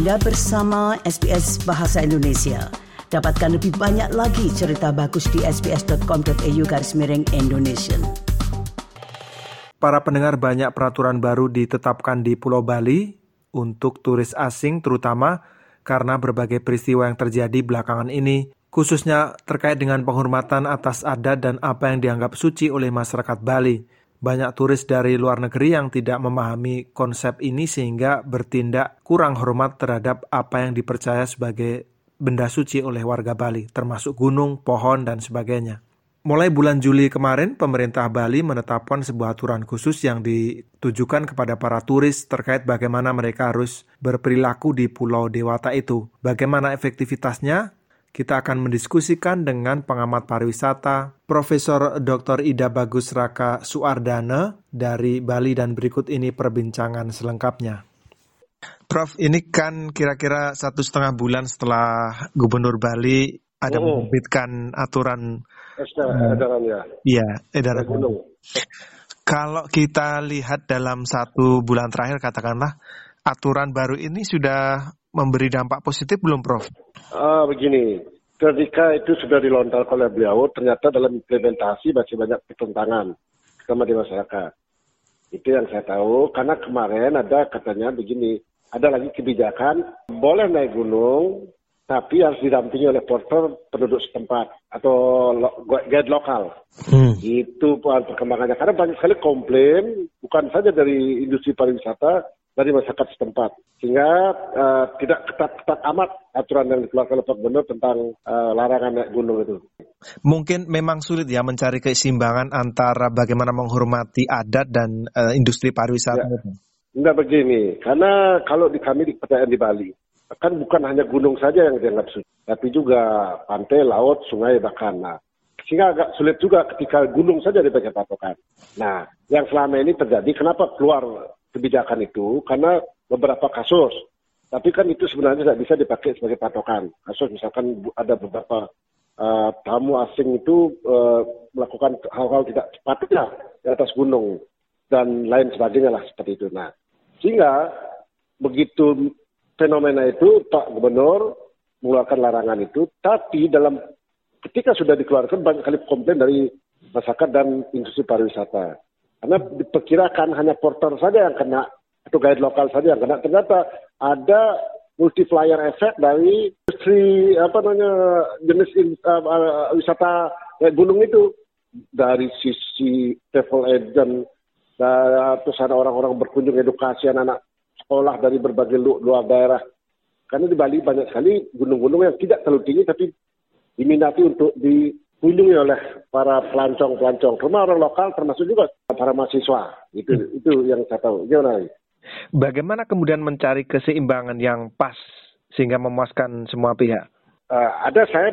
Anda bersama SBS Bahasa Indonesia. Dapatkan lebih banyak lagi cerita bagus di sbs.com.au garis miring Indonesia. Para pendengar banyak peraturan baru ditetapkan di Pulau Bali untuk turis asing terutama karena berbagai peristiwa yang terjadi belakangan ini, khususnya terkait dengan penghormatan atas adat dan apa yang dianggap suci oleh masyarakat Bali. Banyak turis dari luar negeri yang tidak memahami konsep ini sehingga bertindak kurang hormat terhadap apa yang dipercaya sebagai benda suci oleh warga Bali, termasuk gunung, pohon, dan sebagainya. Mulai bulan Juli kemarin, pemerintah Bali menetapkan sebuah aturan khusus yang ditujukan kepada para turis terkait bagaimana mereka harus berperilaku di Pulau Dewata itu. Bagaimana efektivitasnya? Kita akan mendiskusikan dengan pengamat pariwisata Profesor Dr. Ida Bagus Raka Suardana dari Bali dan berikut ini perbincangan selengkapnya. Prof, ini kan kira-kira satu setengah bulan setelah Gubernur Bali ada oh. menerbitkan aturan edaran ya. Iya, edaran gunung. Kalau kita lihat dalam satu bulan terakhir katakanlah aturan baru ini sudah memberi dampak positif belum, Prof? Ah, begini, ketika itu sudah dilontarkan oleh beliau, ternyata dalam implementasi masih banyak pertentangan sama di masyarakat. Itu yang saya tahu, karena kemarin ada katanya begini, ada lagi kebijakan boleh naik gunung, tapi harus didampingi oleh porter penduduk setempat atau lo, guide lokal. Hmm. Itu perkembangannya. Karena banyak sekali komplain, bukan saja dari industri pariwisata, dari masyarakat setempat. Sehingga uh, tidak ketat-ketat amat aturan yang dikeluarkan oleh Pak Gubernur tentang uh, larangan naik gunung itu. Mungkin memang sulit ya mencari keseimbangan antara bagaimana menghormati adat dan uh, industri pariwisata ya. Enggak begini, karena kalau di kami di percayaan di Bali, kan bukan hanya gunung saja yang dianggap suci, tapi juga pantai, laut, sungai, bahkan. Nah, sehingga agak sulit juga ketika gunung saja dipakai patokan. Nah, yang selama ini terjadi, kenapa keluar kebijakan itu karena beberapa kasus. Tapi kan itu sebenarnya tidak bisa dipakai sebagai patokan. Kasus misalkan ada beberapa uh, tamu asing itu uh, melakukan hal-hal tidak sepatutnya di atas gunung dan lain sebagainya lah seperti itu. Nah, sehingga begitu fenomena itu Pak Gubernur mengeluarkan larangan itu, tapi dalam ketika sudah dikeluarkan banyak kali komplain dari masyarakat dan industri pariwisata. Karena diperkirakan hanya porter saja yang kena atau guide lokal saja yang kena. Ternyata ada multiplier effect dari industri apa namanya jenis uh, wisata gunung itu dari sisi travel agent dan terus ada orang-orang berkunjung edukasi anak-anak sekolah dari berbagai luar daerah. Karena di Bali banyak sekali gunung-gunung yang tidak terlalu tinggi tapi diminati untuk di dikunjungi oleh para pelancong-pelancong, rumah orang lokal termasuk juga para mahasiswa. Itu hmm. itu yang saya tahu. Gimana? Bagaimana kemudian mencari keseimbangan yang pas sehingga memuaskan semua pihak? Uh, ada saya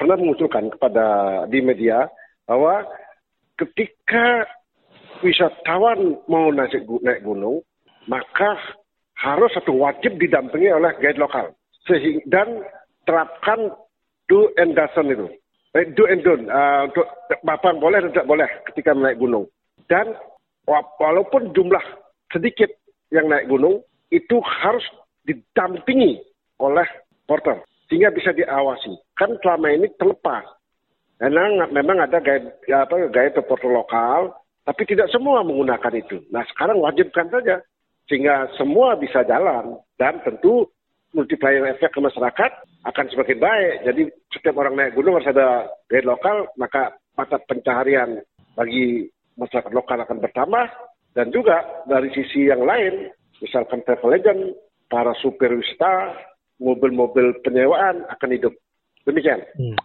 pernah mengusulkan kepada di media bahwa ketika wisatawan mau naik, naik gunung, maka harus satu wajib didampingi oleh guide lokal. Sehingga, dan terapkan do and doesn't itu do and don't. Uh, untuk bapak boleh dan tidak boleh ketika naik gunung. Dan walaupun jumlah sedikit yang naik gunung, itu harus didampingi oleh porter sehingga bisa diawasi. Kan selama ini terlepas. Karena memang ada guide, ya apa, guide porter lokal, tapi tidak semua menggunakan itu. Nah sekarang wajibkan saja sehingga semua bisa jalan dan tentu multiplier efek ke masyarakat akan semakin baik. Jadi setiap orang naik gunung harus ada guide lokal, maka mata pencaharian bagi masyarakat lokal akan bertambah. Dan juga dari sisi yang lain, misalkan travel agent, para supir wisata, mobil-mobil penyewaan akan hidup. Demikian. Hmm.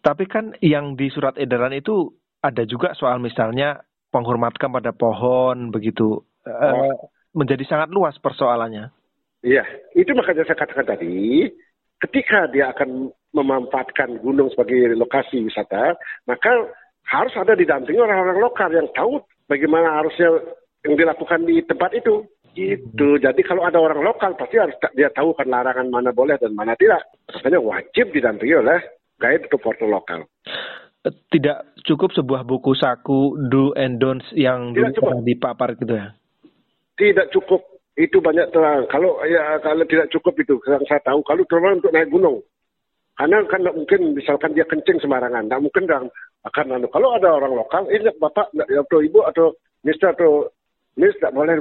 Tapi kan yang di surat edaran itu ada juga soal misalnya penghormatan pada pohon begitu. Eh, oh. Menjadi sangat luas persoalannya. Iya, itu makanya saya katakan tadi, ketika dia akan memanfaatkan gunung sebagai lokasi wisata, maka harus ada didampingi orang-orang lokal yang tahu bagaimana harusnya yang dilakukan di tempat itu. Itu. Jadi kalau ada orang lokal pasti harus dia tahu kan larangan mana boleh dan mana tidak. Makanya wajib didampingi oleh guide atau portal lokal. Tidak cukup sebuah buku saku do and don'ts yang di dipapar gitu ya? Tidak cukup itu banyak terang. Kalau ya kalau tidak cukup itu, yang saya tahu kalau terlalu untuk naik gunung, karena kan mungkin misalkan dia kencing sembarangan, tidak mungkin dan akan anu. Kalau ada orang lokal, ini bapak atau ibu atau mister atau miss tidak boleh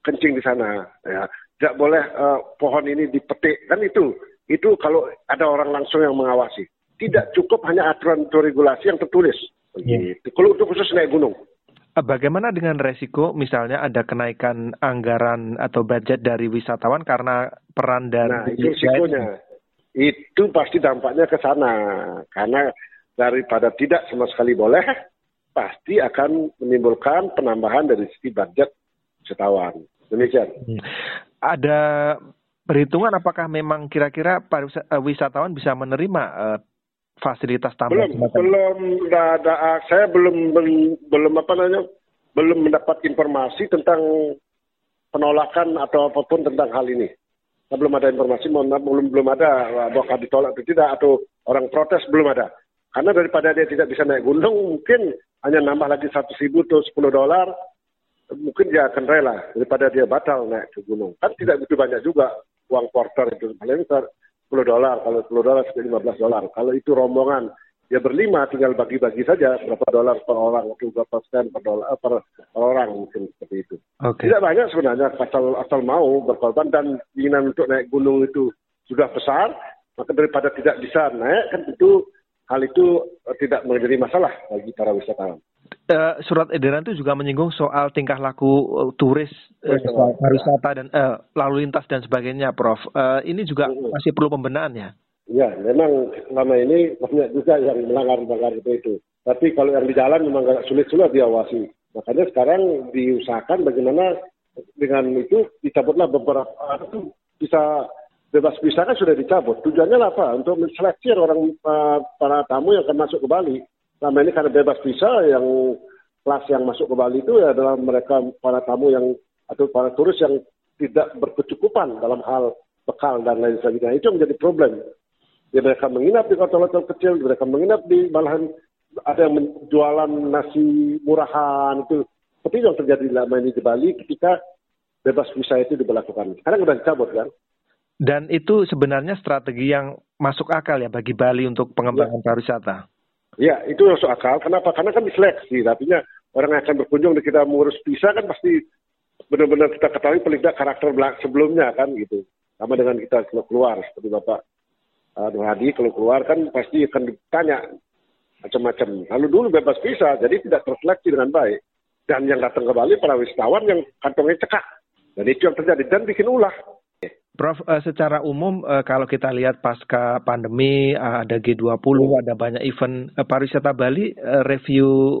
kencing di sana, ya tidak boleh uh, pohon ini dipetik kan itu. Itu kalau ada orang langsung yang mengawasi. Tidak cukup hanya aturan atau regulasi yang tertulis. Yeah. Kalau untuk khusus naik gunung. Eh, bagaimana dengan resiko misalnya ada kenaikan anggaran atau budget dari wisatawan karena peran dari Nah, itu risikonya. Itu pasti dampaknya ke sana. Karena daripada tidak sama sekali boleh, pasti akan menimbulkan penambahan dari sisi budget wisatawan. Demikian. Hmm. Ada perhitungan apakah memang kira-kira eh, wisatawan bisa menerima uh, fasilitas tambahan? Belum, belum ada, ah, saya belum, belum belum apa namanya belum mendapat informasi tentang penolakan atau apa pun tentang hal ini. Saya belum ada informasi, mohon maaf, belum belum ada apakah ditolak atau tidak atau orang protes belum ada. Karena daripada dia tidak bisa naik gunung, mungkin hanya nambah lagi satu ribu atau sepuluh dolar, mungkin dia akan rela daripada dia batal naik ke gunung. Kan tidak begitu banyak juga uang porter itu. Paling 10 dolar, kalau 10 dolar sekitar 15 dolar. Kalau itu rombongan, ya berlima tinggal bagi-bagi saja berapa dolar per orang atau berapa sen per dolar per, per orang mungkin seperti itu. Okay. Tidak banyak sebenarnya asal asal mau berkorban dan keinginan untuk naik gunung itu sudah besar, maka daripada tidak bisa naik kan itu hal itu tidak menjadi masalah bagi para wisatawan uh, surat edaran itu juga menyinggung soal tingkah laku uh, turis uh, pariwisata dan uh, lalu lintas dan sebagainya, Prof. Uh, ini juga masih perlu pembenahan ya? Ya, memang selama ini banyak juga yang melanggar-melanggar itu itu. Tapi kalau yang di jalan memang agak sulit-sulit diawasi. Makanya sekarang diusahakan bagaimana dengan itu dicabutlah beberapa itu bisa bebas visa kan sudah dicabut. Tujuannya apa? Untuk menseleksi orang para tamu yang akan masuk ke Bali selama ini karena bebas visa yang kelas yang masuk ke Bali itu adalah mereka para tamu yang atau para turis yang tidak berkecukupan dalam hal bekal dan lain sebagainya. Itu menjadi problem. Ya, mereka menginap di hotel-hotel kecil, mereka menginap di malahan ada yang menjualan nasi murahan itu. Seperti yang terjadi lama ini di Bali ketika bebas visa itu diberlakukan. Sekarang sudah dicabut kan. Dan itu sebenarnya strategi yang masuk akal ya bagi Bali untuk pengembangan ya. pariwisata. Ya, itu masuk akal. Kenapa? Karena kan diseleksi. Artinya orang yang akan berkunjung di kita mengurus visa kan pasti benar-benar kita ketahui paling tidak karakter sebelumnya kan gitu. Sama dengan kita kalau keluar seperti Bapak uh, Nur Hadi kalau keluar kan pasti akan ditanya macam-macam. Lalu dulu bebas visa, jadi tidak terseleksi dengan baik. Dan yang datang ke Bali para wisatawan yang kantongnya cekak. Dan itu yang terjadi dan bikin ulah. Prof, uh, secara umum uh, kalau kita lihat pasca pandemi uh, ada G20, ada banyak event uh, pariwisata Bali uh, review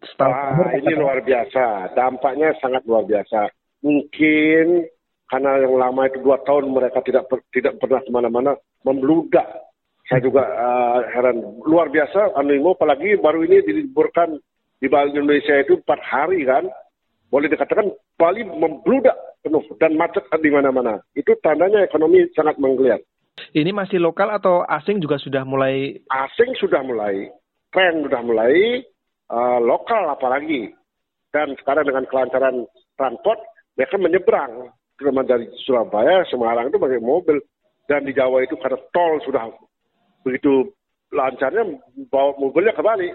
setahun Wah, ini luar biasa, dampaknya sangat luar biasa. Mungkin karena yang lama itu dua tahun mereka tidak per, tidak pernah ke mana-mana membludak. Saya juga uh, heran, luar biasa animo apalagi baru ini diliburkan di Bali Indonesia itu empat hari kan, boleh dikatakan Bali membludak penuh dan macet di mana-mana. Itu tandanya ekonomi sangat menggeliat. Ini masih lokal atau asing juga sudah mulai? Asing sudah mulai, tren sudah mulai, uh, lokal apalagi. Dan sekarang dengan kelancaran transport, mereka menyeberang. Terutama dari Surabaya, Semarang itu pakai mobil. Dan di Jawa itu karena tol sudah begitu lancarnya, bawa mobilnya ke Bali.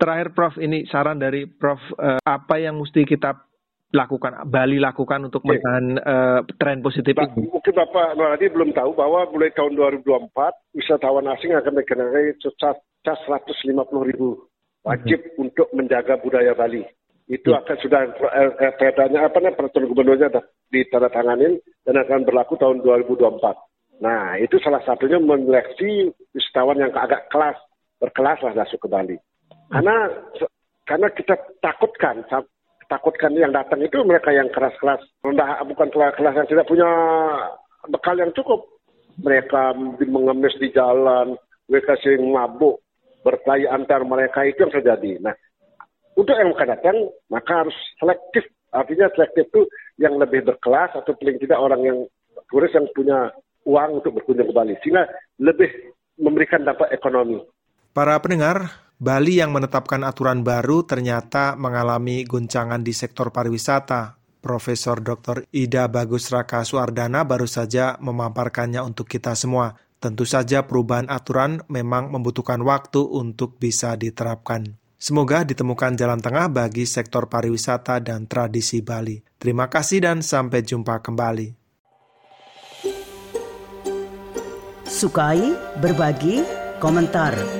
Terakhir Prof, ini saran dari Prof, uh, apa yang mesti kita lakukan Bali lakukan untuk okay. menahan uh, tren positif ba ini? Mungkin Bapak Nuradi belum tahu bahwa mulai tahun 2024 wisatawan asing akan dikenai cas, cas 150 ribu wajib hmm. untuk menjaga budaya Bali. Itu hmm. akan sudah eh, apa nih peraturan gubernurnya ditandatanganin dan akan berlaku tahun 2024. Nah itu salah satunya menyeleksi wisatawan yang agak kelas berkelas lah masuk ke Bali. Karena karena kita takutkan takutkan yang datang itu mereka yang keras-keras. Rendah bukan kelas-kelas yang tidak punya bekal yang cukup. Mereka mengemis di jalan mereka sering mabuk berkelahi antar mereka itu yang terjadi. Nah untuk yang akan datang maka harus selektif. Artinya selektif itu yang lebih berkelas atau paling tidak orang yang turis yang punya uang untuk berkunjung ke Bali. Sehingga lebih memberikan dampak ekonomi Para pendengar, Bali yang menetapkan aturan baru ternyata mengalami goncangan di sektor pariwisata. Profesor Dr. Ida Bagus Raka Suardana baru saja memaparkannya untuk kita semua. Tentu saja perubahan aturan memang membutuhkan waktu untuk bisa diterapkan. Semoga ditemukan jalan tengah bagi sektor pariwisata dan tradisi Bali. Terima kasih dan sampai jumpa kembali. Sukai, berbagi, komentar.